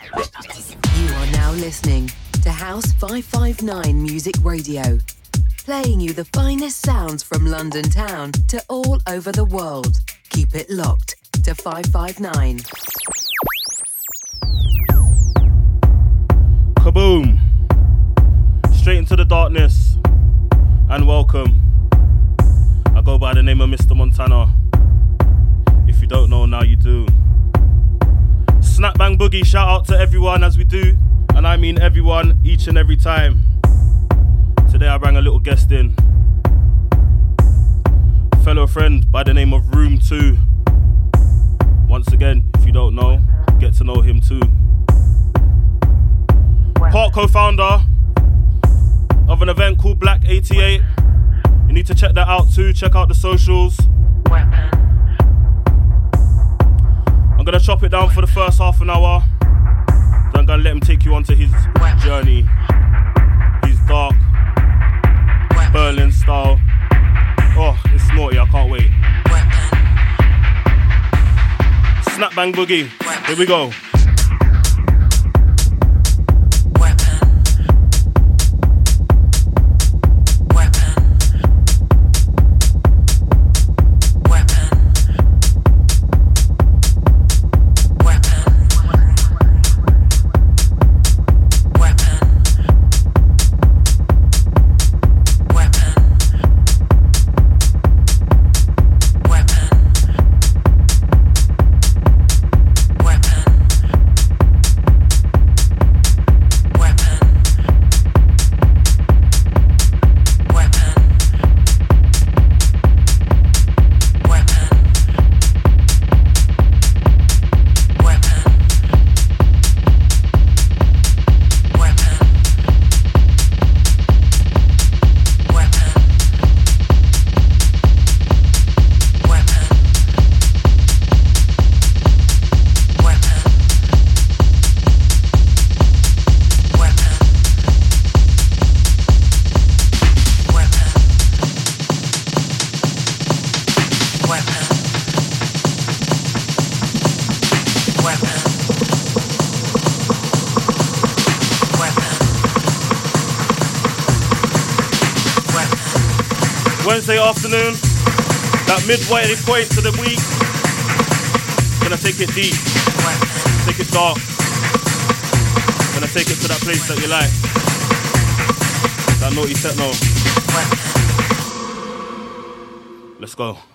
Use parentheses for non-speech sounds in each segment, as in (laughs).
You are now listening to House 559 Music Radio, playing you the finest sounds from London town to all over the world. Keep it locked to 559. Kaboom! Straight into the darkness, and welcome. I go by the name of Mr. Montana. If you don't know, now you do. Snap Bang Boogie, shout out to everyone as we do, and I mean everyone each and every time. Today I bring a little guest in. Fellow friend by the name of Room 2. Once again, if you don't know, get to know him too. Part co founder of an event called Black 88. You need to check that out too. Check out the socials. I'm gonna chop it down for the first half an hour. Then I'm gonna let him take you onto his journey. His dark Berlin style. Oh, it's naughty, I can't wait. Snap bang boogie. Here we go. Midway point to the week. Gonna take it deep, take it dark. Gonna take it to that place that you like. That naughty techno. Let's go.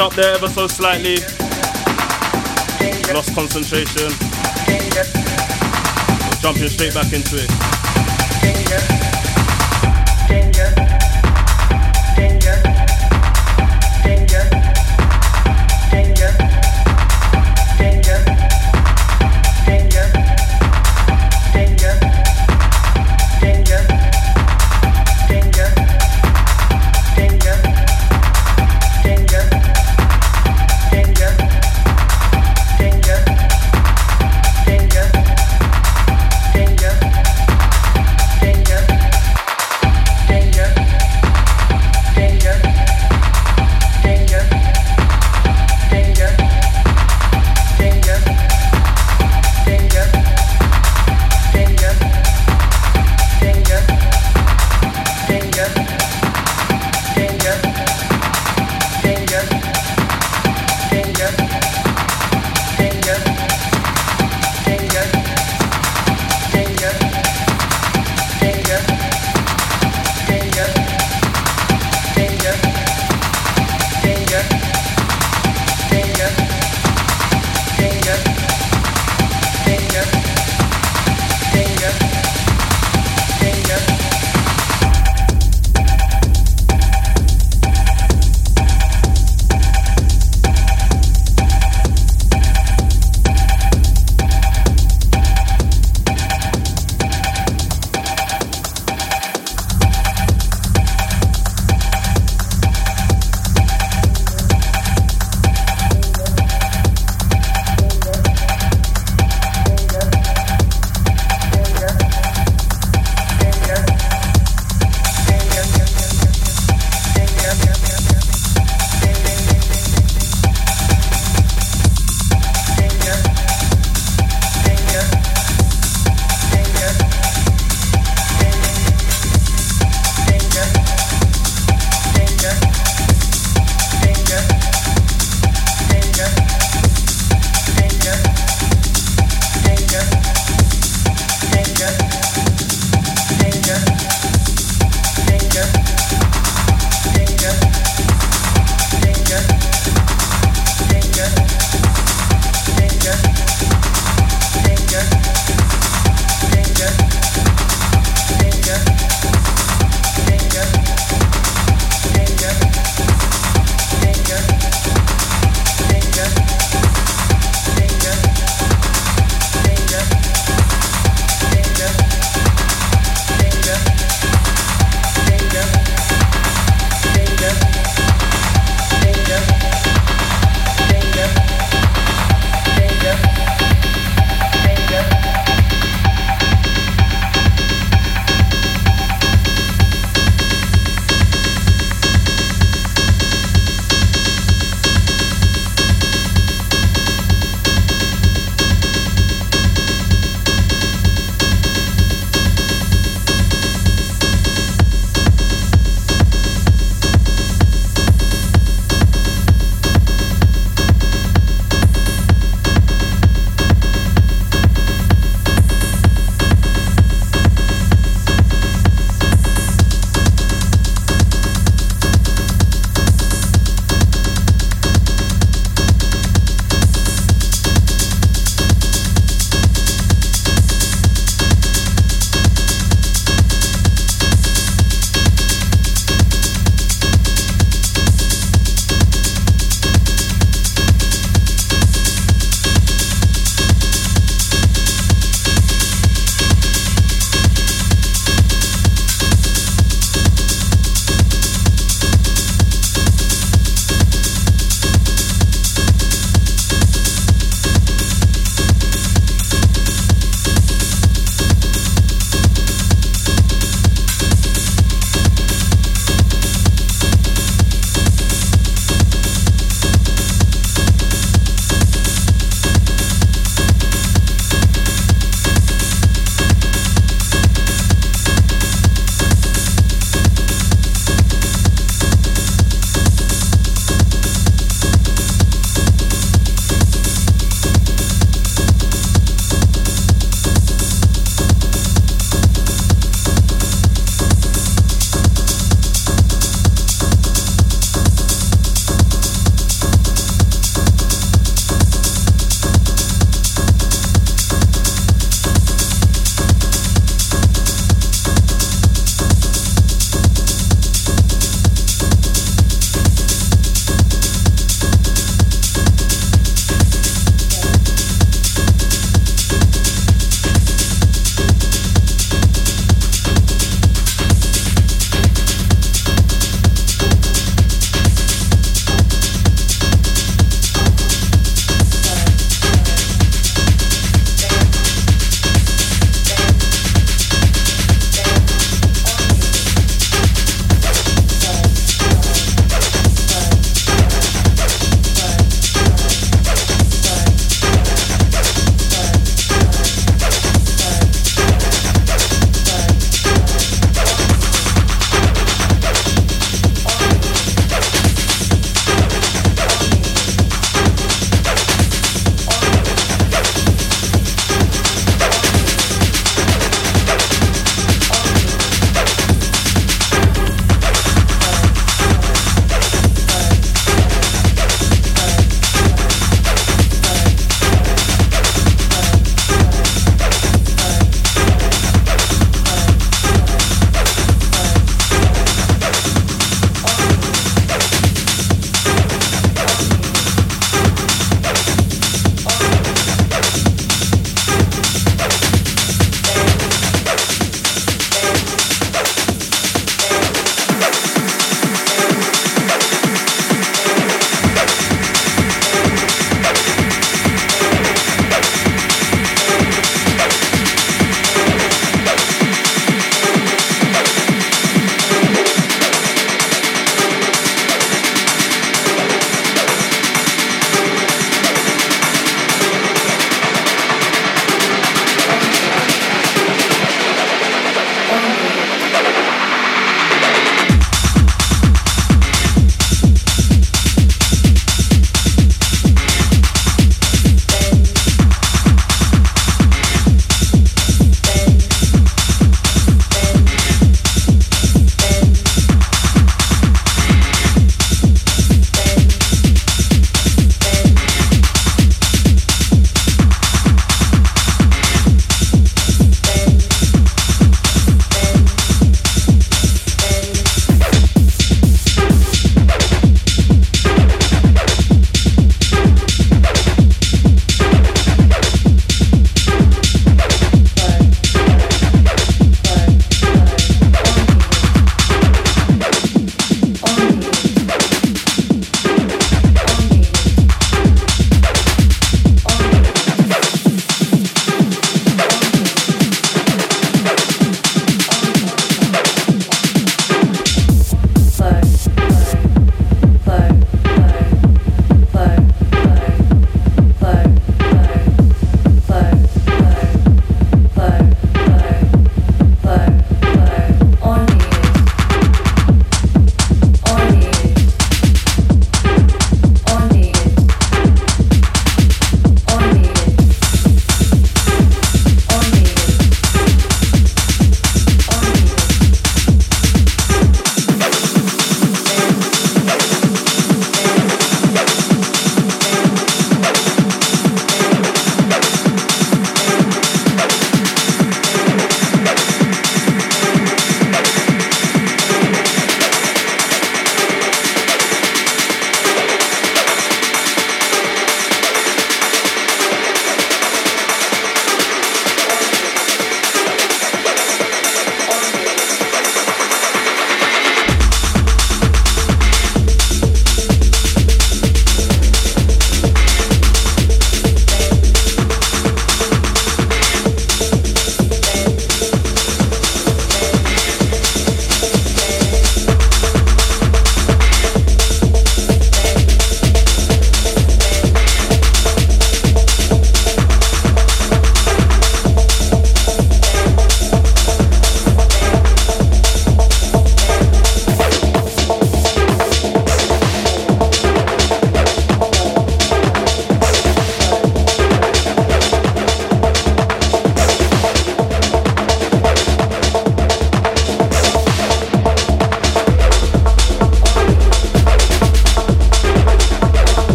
Up there ever so slightly. Lost concentration. Jumping straight back into it.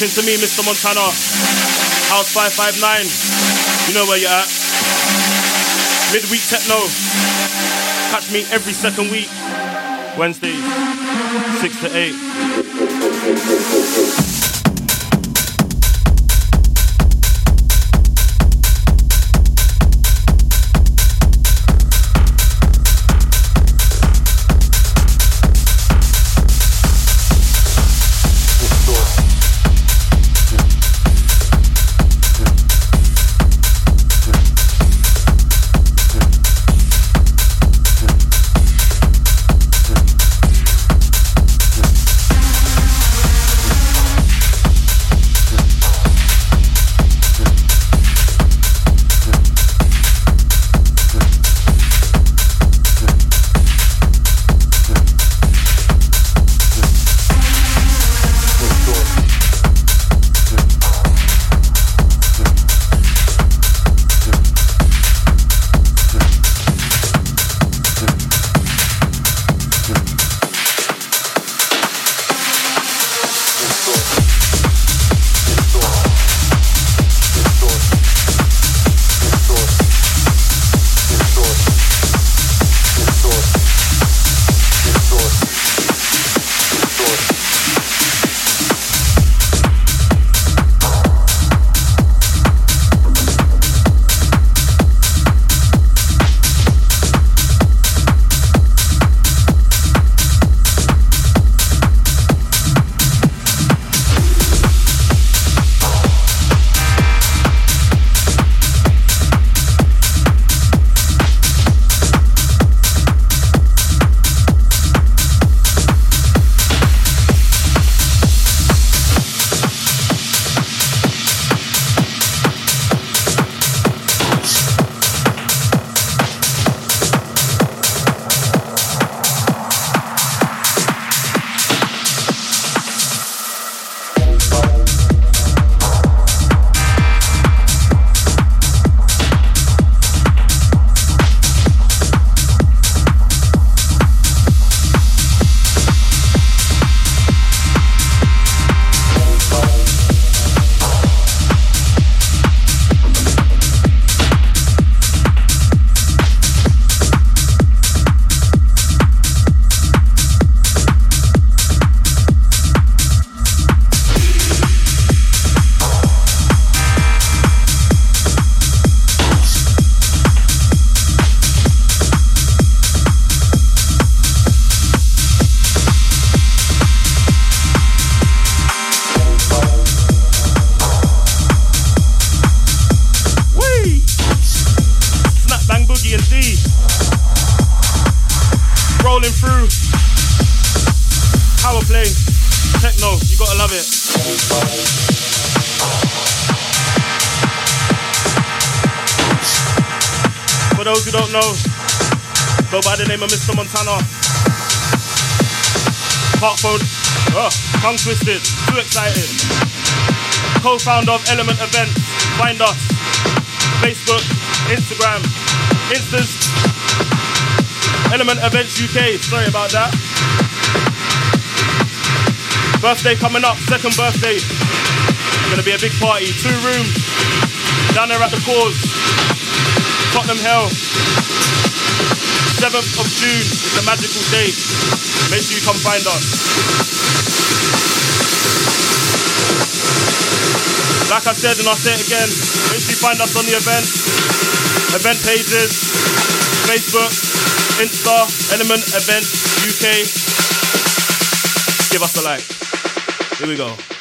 You to me, Mr. Montana. House 559. You know where you're at. Midweek techno. Catch me every second week. Wednesday, 6 to 8. Mr. Montana. Heartphone, oh, uh, tongue twisted, too excited. Co-founder of Element Events. Find us. Facebook, Instagram, Instas. Element Events UK. Sorry about that. Birthday coming up, second birthday. Gonna be a big party. Two rooms. Down there at the cause. Tottenham Hale. 7th of June is a magical day. Make sure you come find us. Like I said, and I'll say it again, make sure you find us on the event, event pages, Facebook, Insta, Element Event UK. Give us a like. Here we go.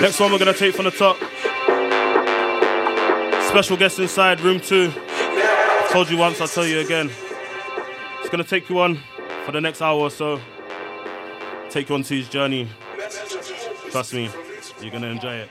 Next one we're gonna take from the top. Special guest inside room two. Told you once, I'll tell you again. It's gonna take you on for the next hour or so. Take you on to his journey. Trust me, you're gonna enjoy it.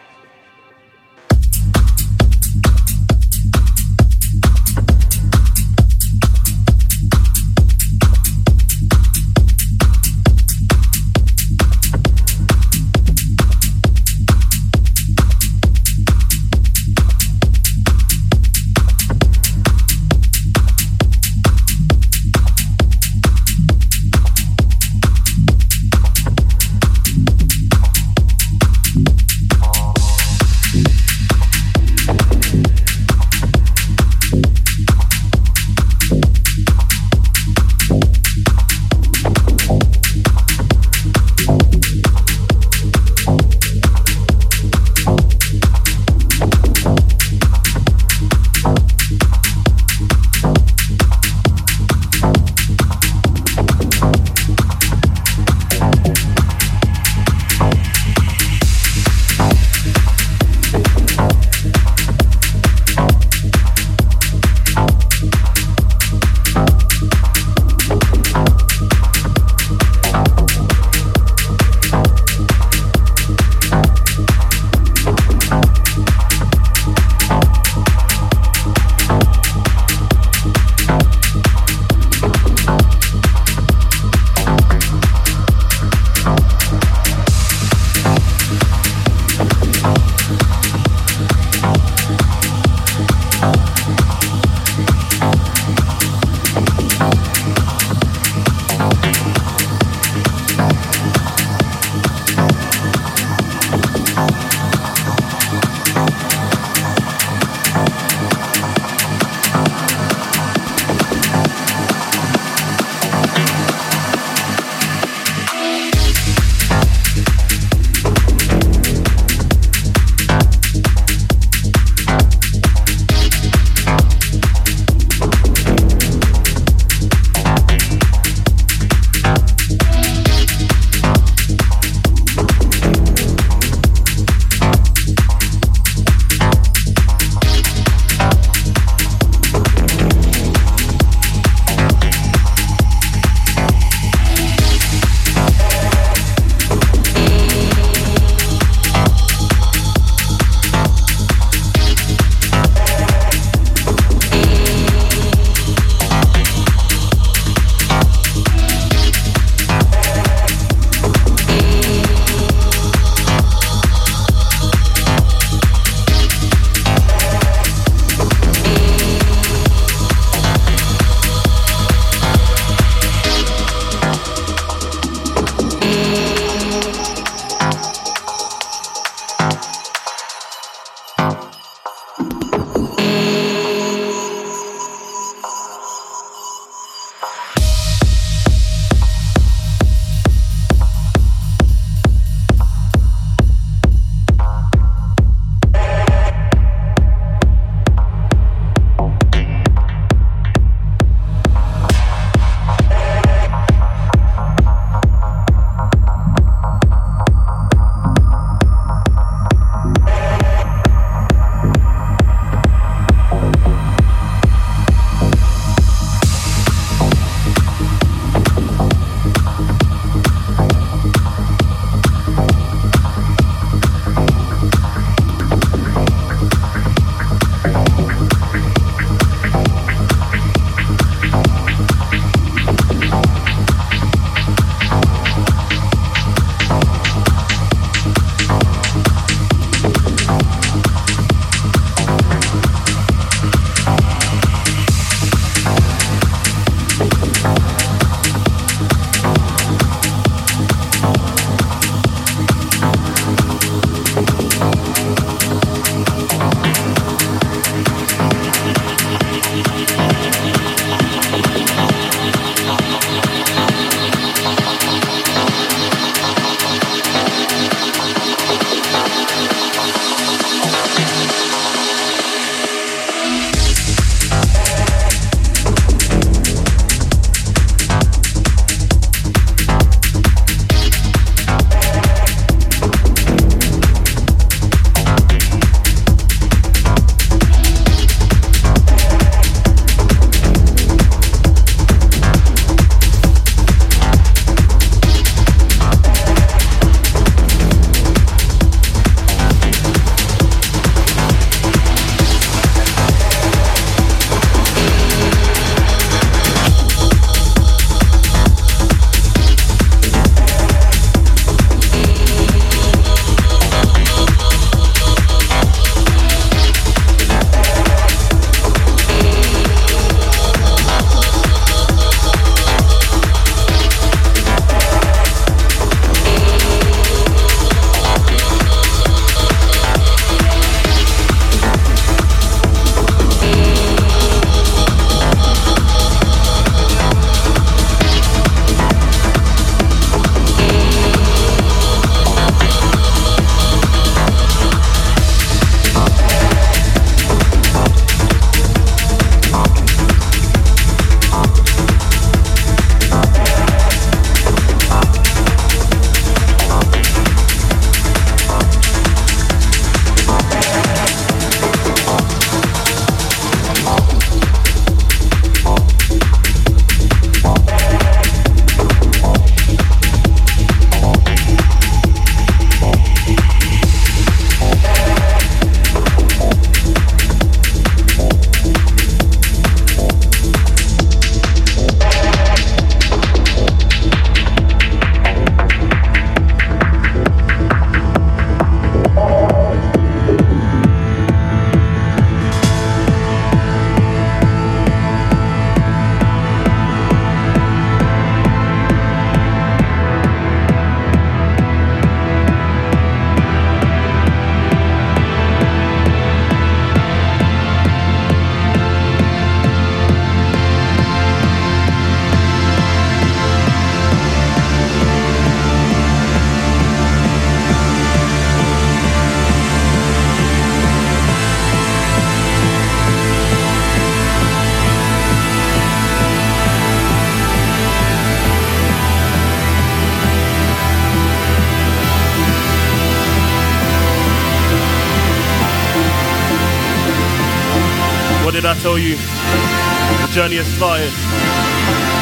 Did I tell you? The journey has started.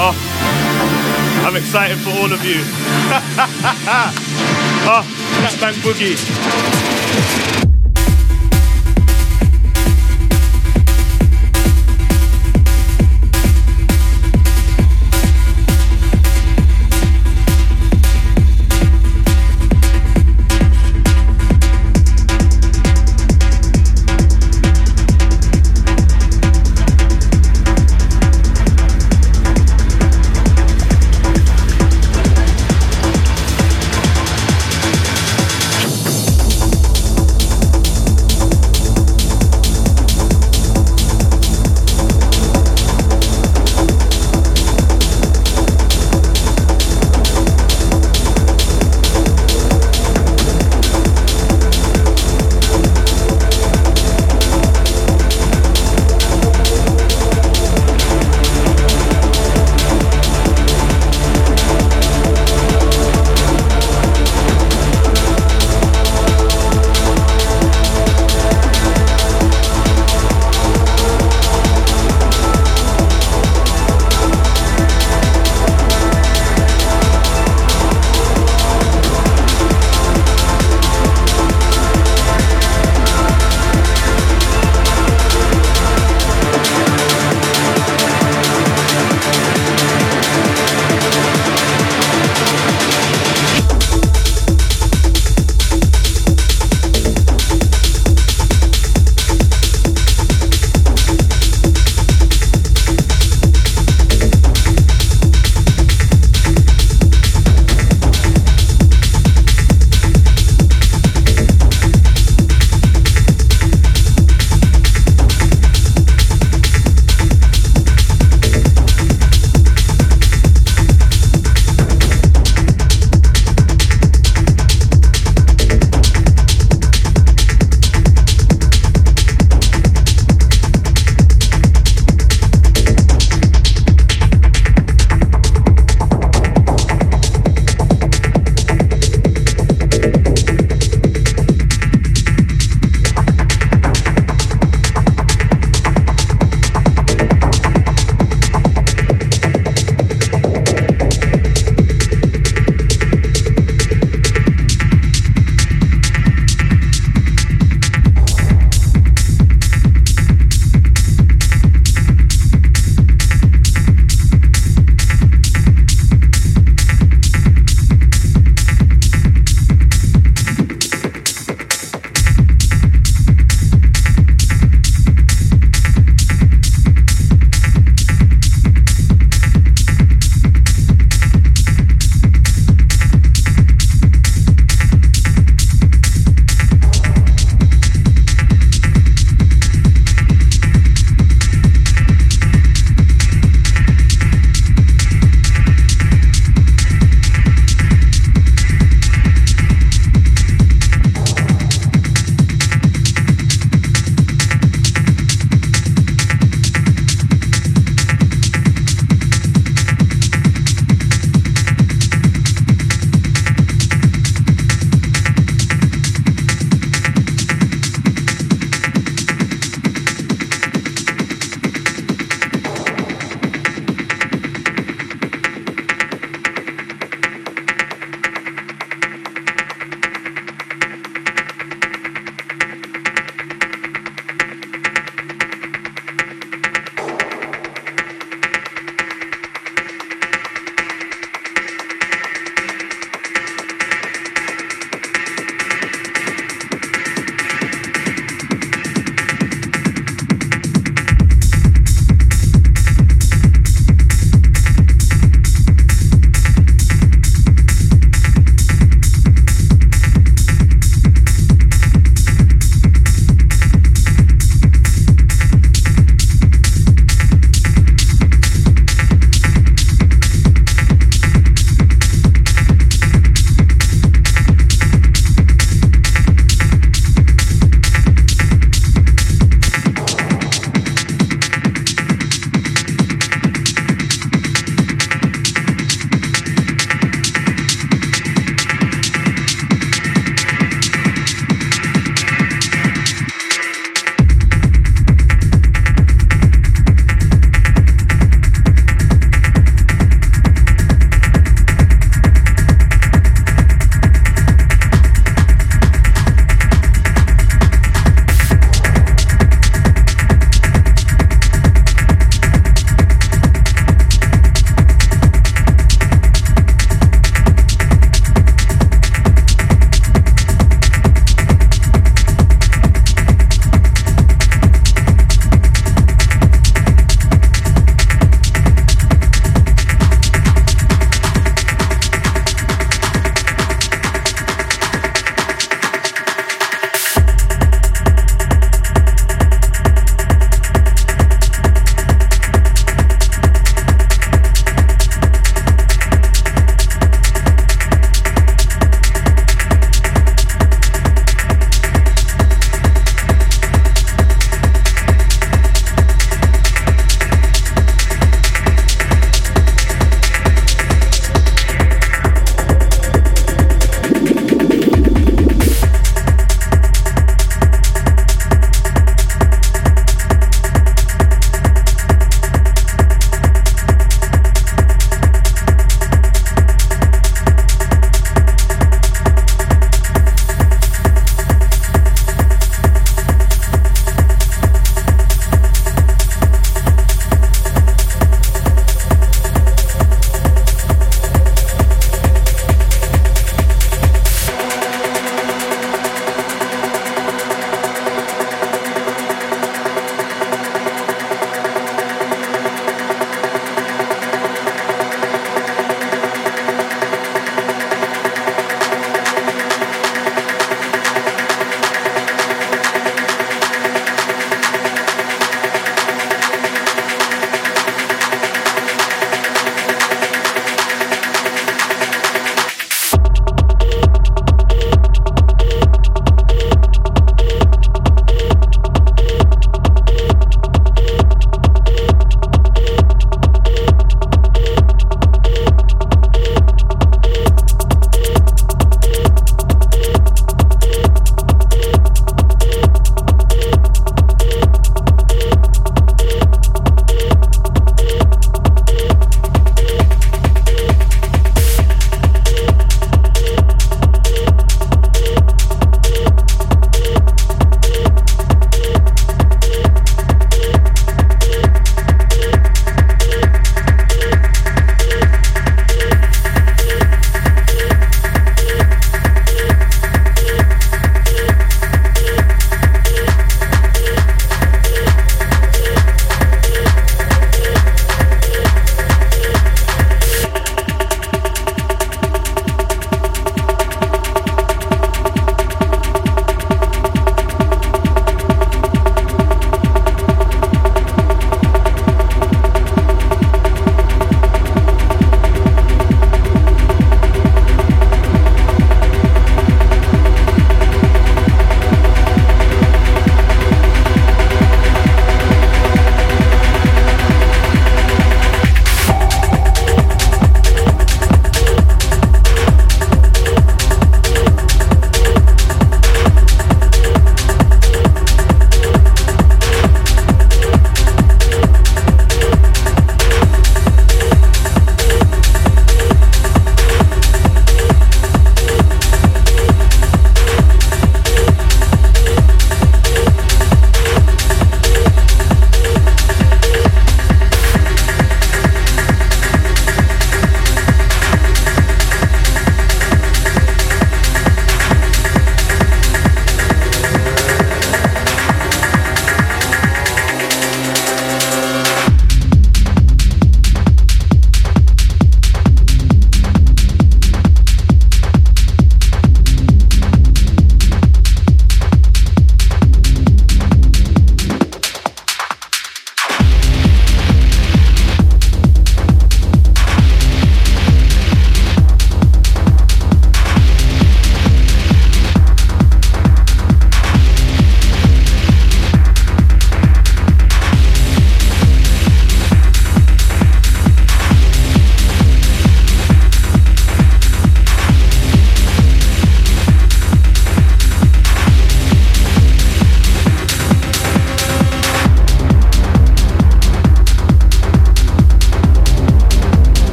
Oh, I'm excited for all of you. (laughs) oh, Black Bank Boogie.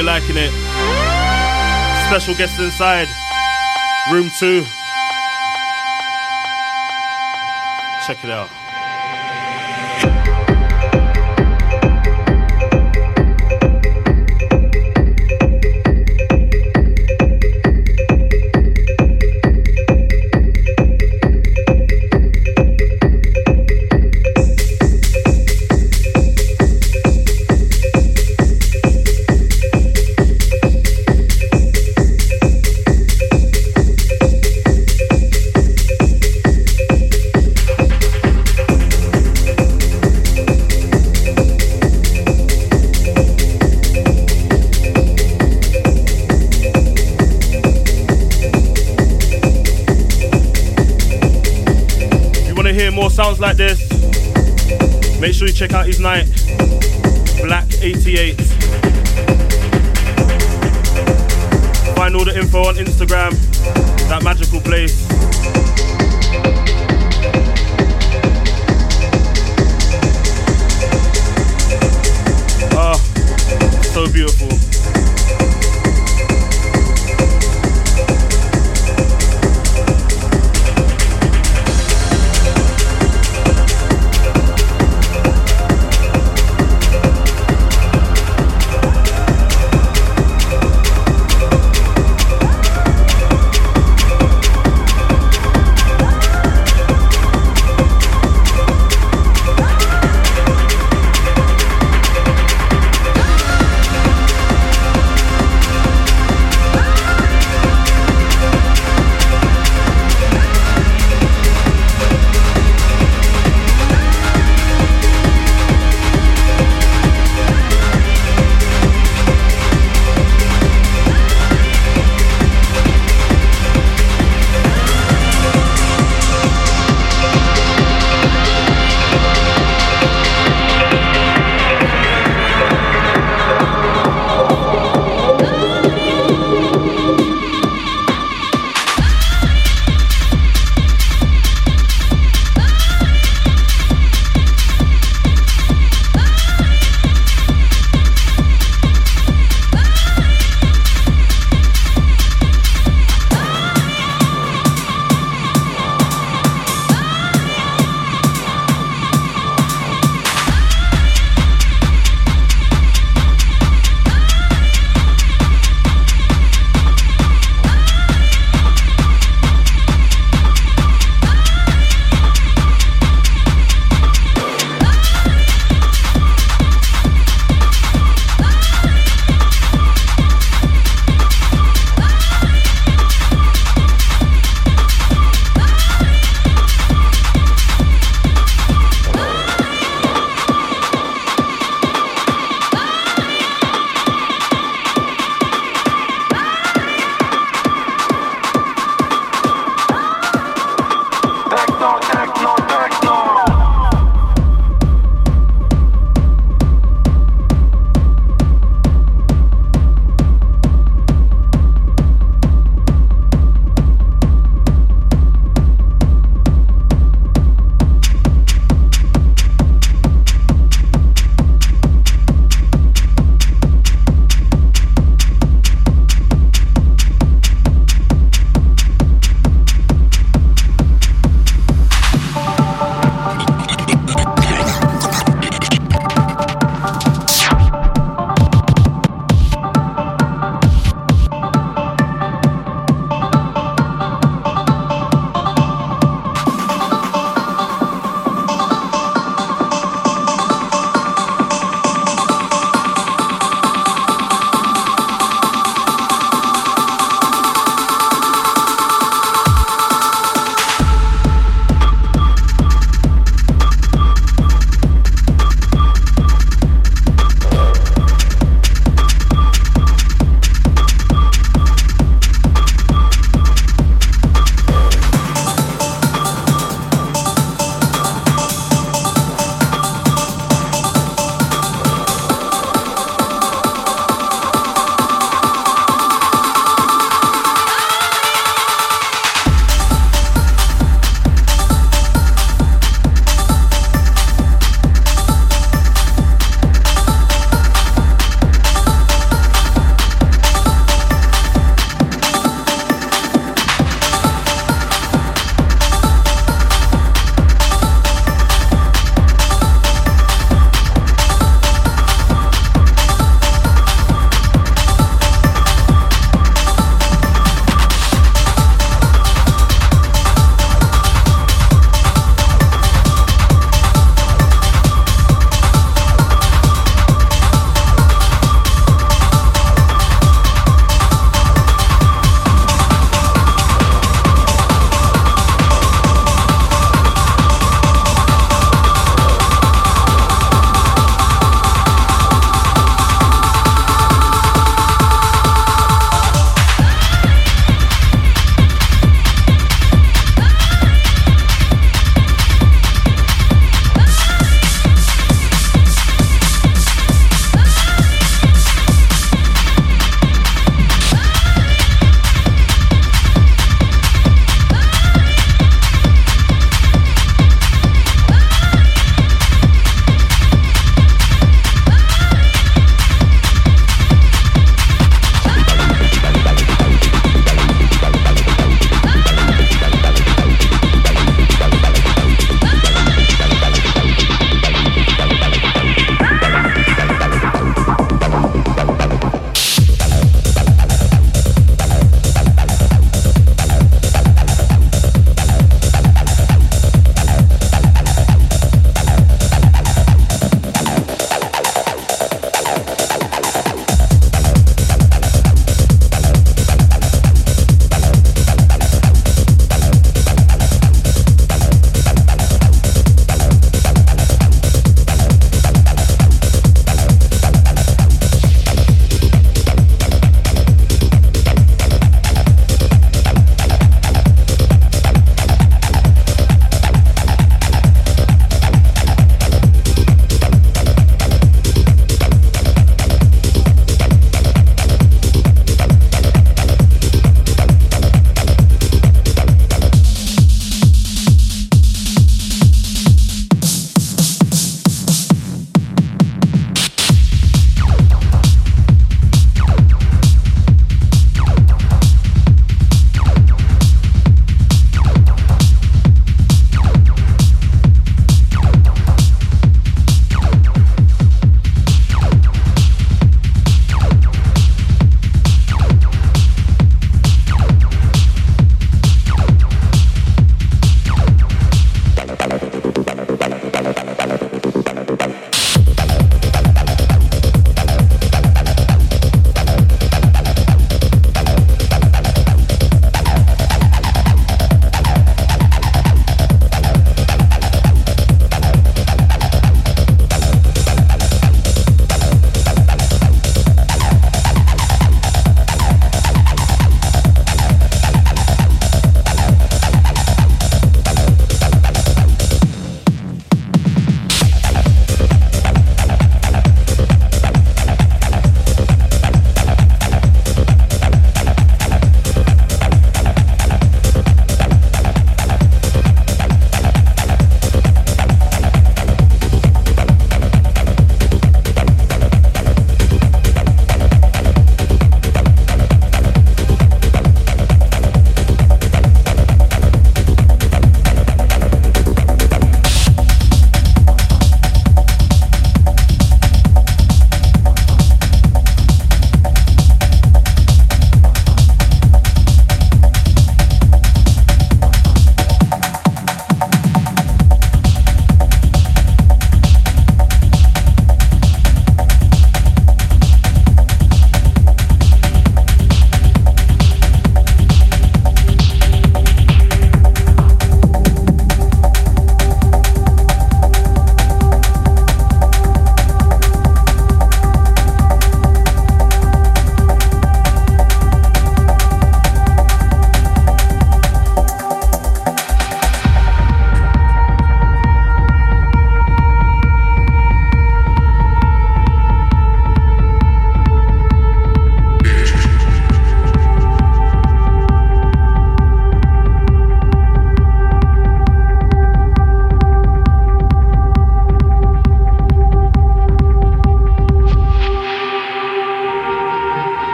You're liking it. Special guest inside, room two. Check it out. Like this, make sure you check out his night, Black 88. Find all the info on Instagram, that magical place. Oh, so beautiful.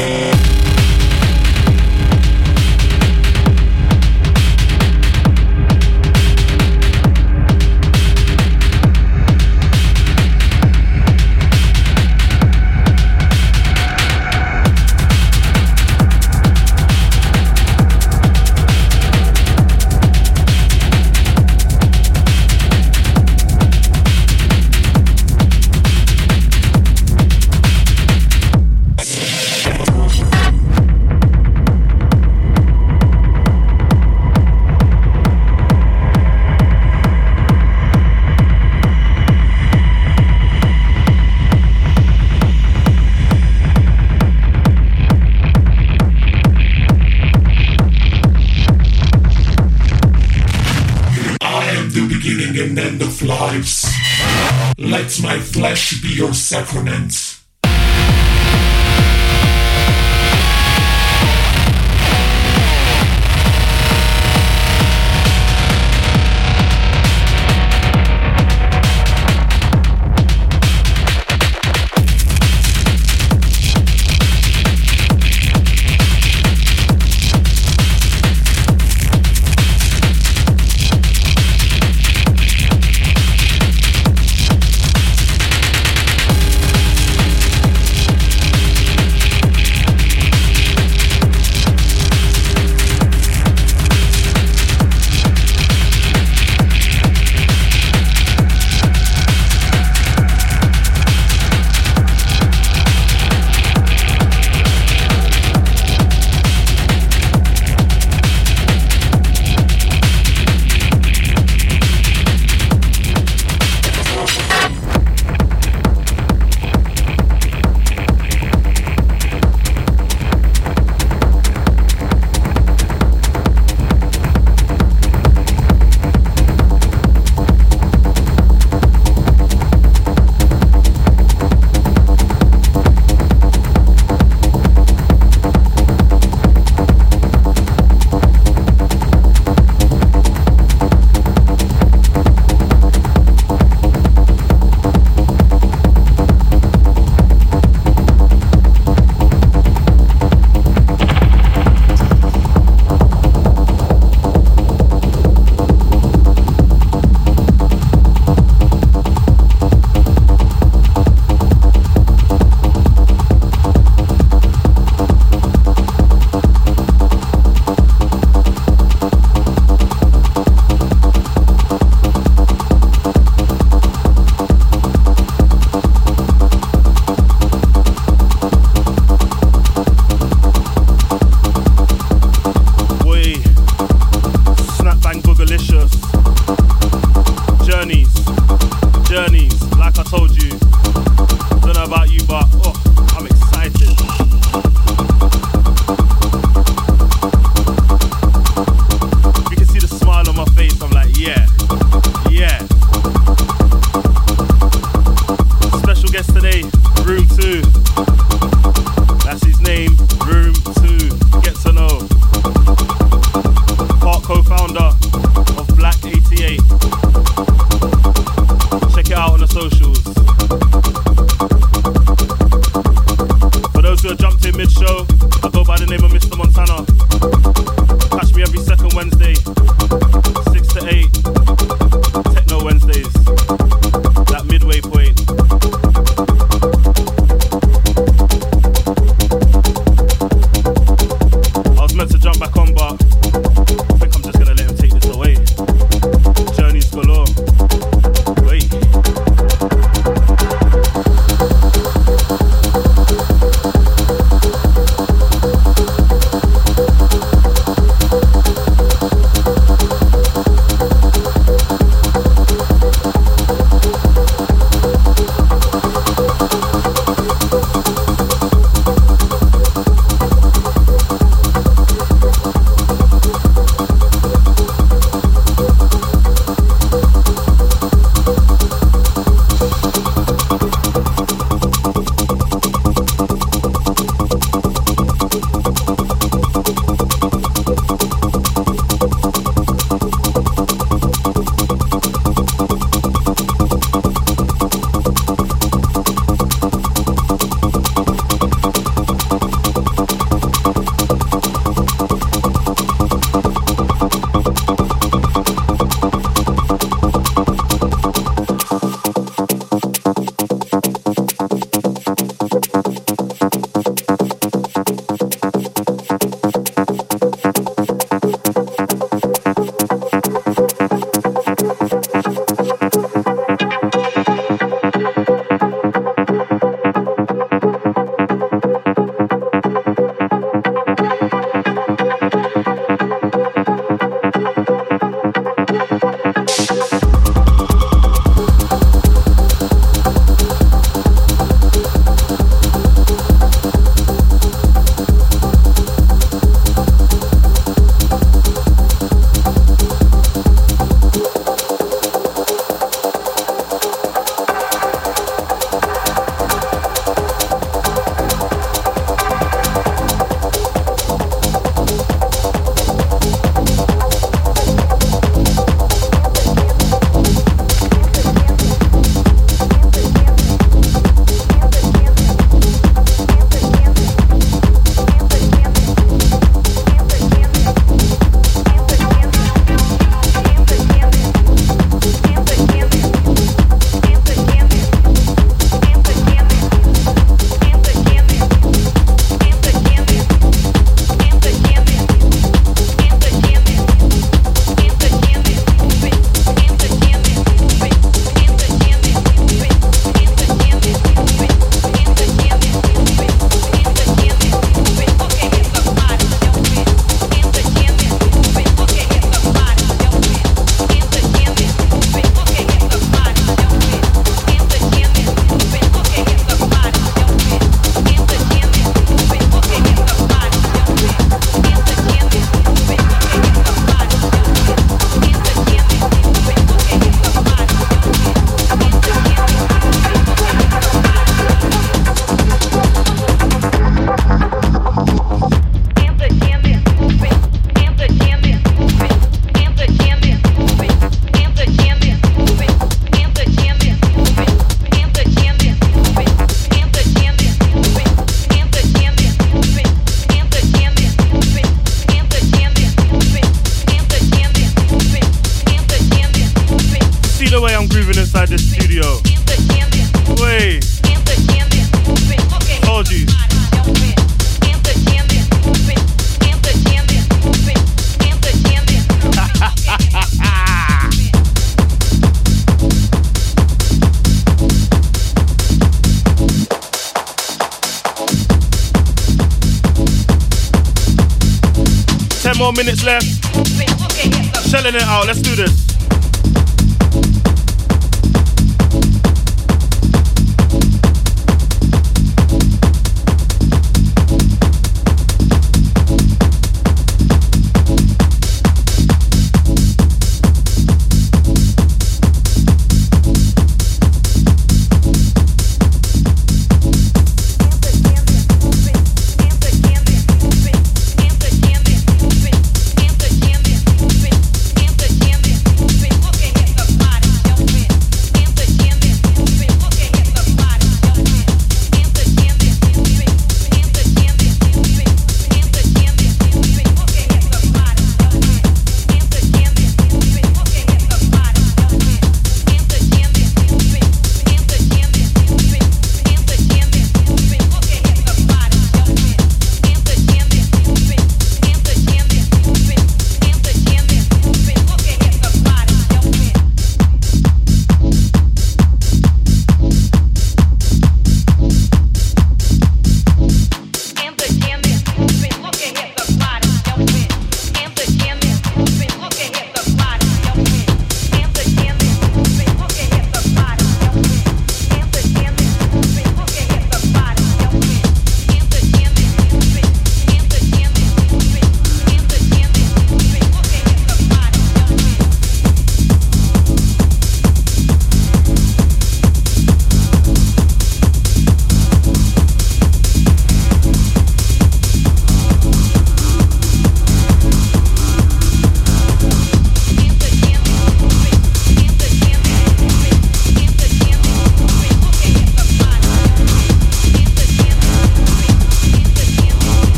Yeah. Flesh be your sacrament.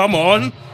Come on.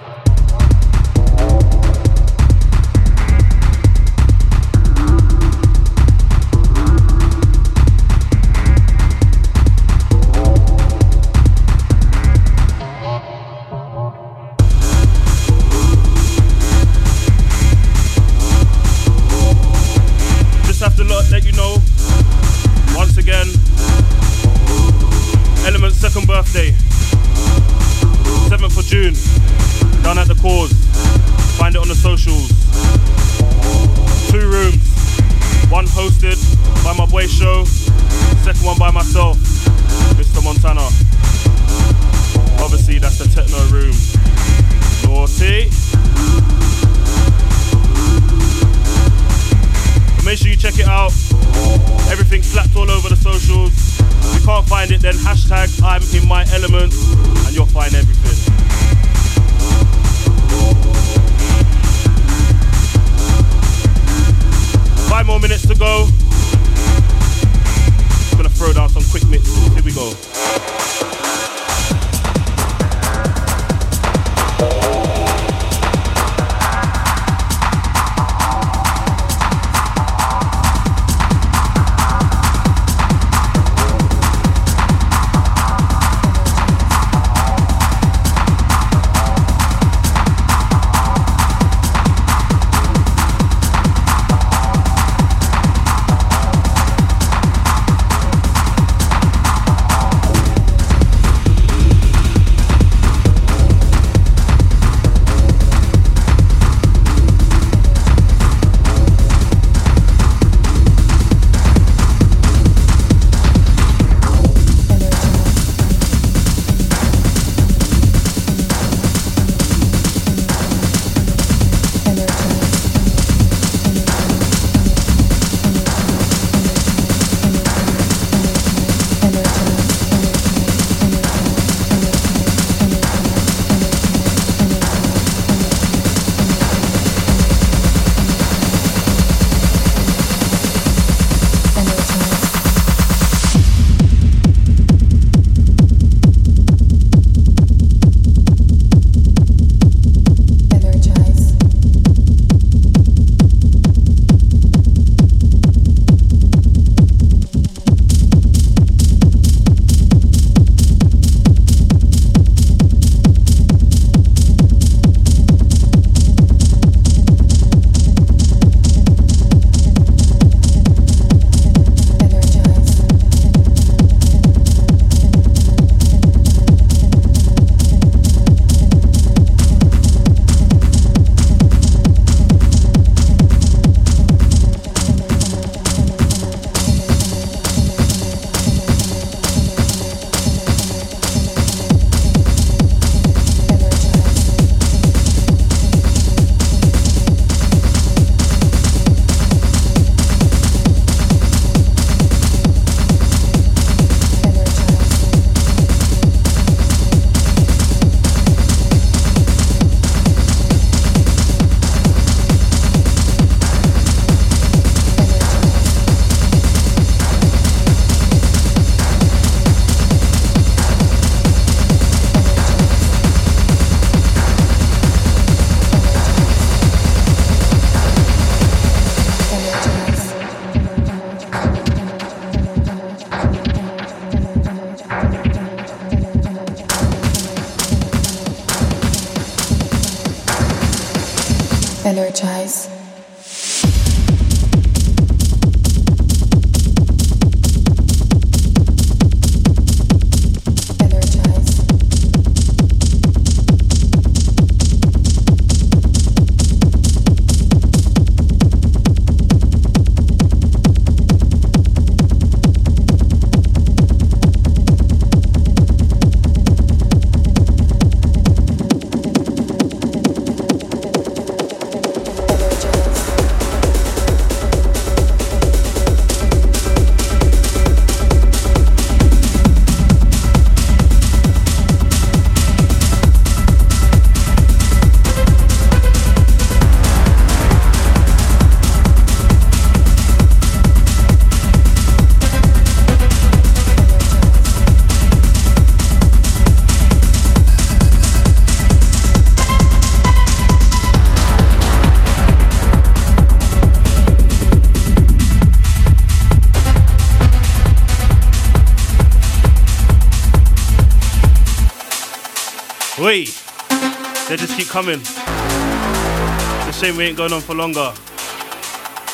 Coming. The a shame we ain't going on for longer.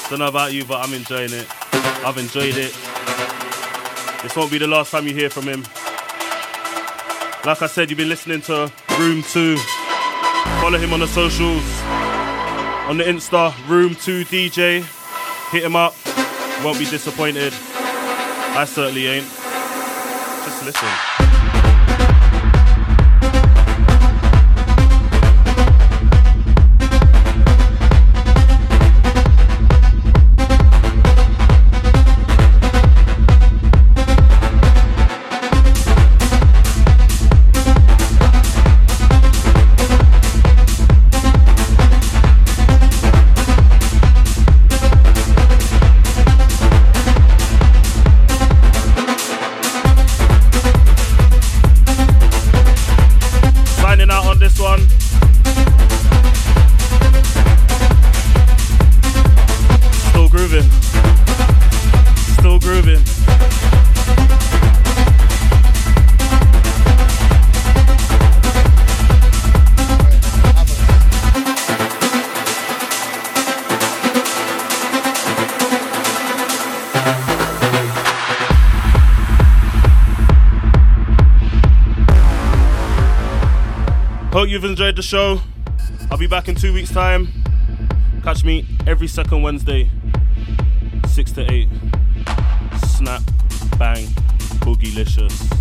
Don't know about you, but I'm enjoying it. I've enjoyed it. This won't be the last time you hear from him. Like I said, you've been listening to Room 2. Follow him on the socials. On the Insta, Room 2 DJ. Hit him up. Won't be disappointed. I certainly ain't. Just listen. Show. I'll be back in two weeks' time. Catch me every second Wednesday, 6 to 8. Snap, bang, boogie licious.